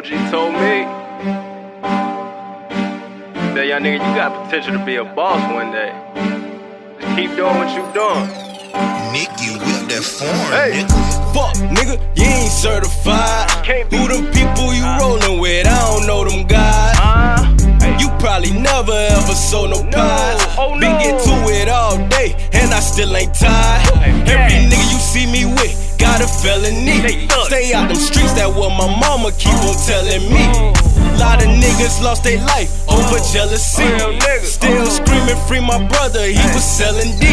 OG told me. That young nigga, you got potential to be a boss one day. Just keep doing what you doing. Nicky whip that form, Hey. nigga. Fuck, nigga, you ain't certified. Can't. Who them people you rolling with? I don't know them guys. Uh, You probably never ever sold no pies. Oh, Been no. get to it all day, and I still ain't tired. Hey, Every nigga you see me with got a felony. They. Stay out them streets, that what my mama keep on telling me. Lot of niggas lost their life over jealousy. Still screaming, free my brother, he was selling D.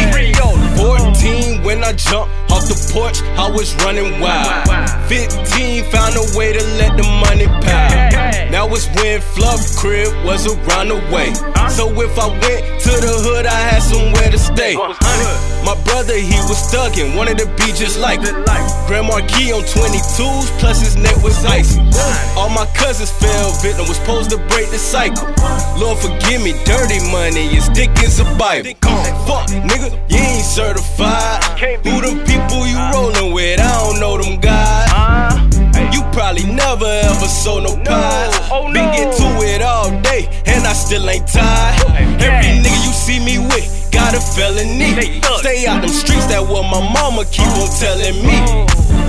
14 when I jumped off the porch, I was running wild. 15 found a way to let the money pile. Now it's when Fluff Crib was around the way. So if I went to the hood, I had somewhere to stay. My brother, he was thuggin', wanted to be just like. Grandma Key on 22s, plus his neck was icy. All my cousins fell victim, was supposed to break the cycle. Lord forgive me, dirty money is thick as a Bible. Fuck, nigga, you ain't certified. Who them people you never ever sold no pies. Oh, Been no. get to it all day, and I still ain't tired. Every nigga you see me with got a felony. Stay out them streets, that what my mama keep on telling me.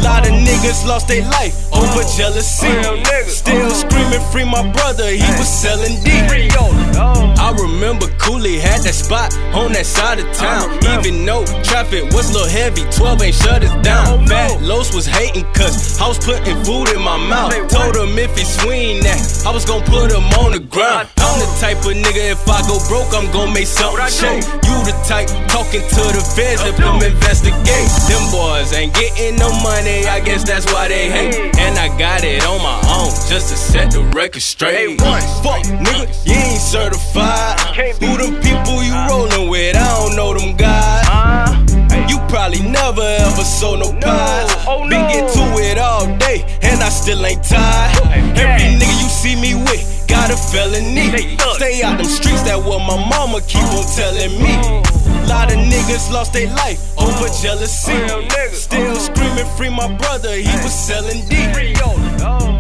Lot of niggas lost their life over jealousy. Still screaming, free my brother, he was selling D. Cooley had that spot on that side of town. Even though traffic was a little heavy, 12 ain't shut us down. Fat Los was hating cause I was putting food in my mouth. Told him if he swing that, I was gonna put him on the ground. I'm the type of nigga, if I go broke, I'm gonna make something shake. You the type talking to the feds, if them investigate. Them boys ain't getting no money, I guess that's why they hate. And I got it on my own just to set the record straight. Hey. Fuck, nigga, you ain't certified. Who them people you rollin' with? I don't know them guys. Uh, You probably never ever sold no pies. Oh, no. Still ain't tired. Hey, Every nigga you see me with got a felony. Stay out them streets, that what my mama keep on telling me. Lot of niggas lost their life over jealousy. Still screaming, free my brother, he was selling D. Oh.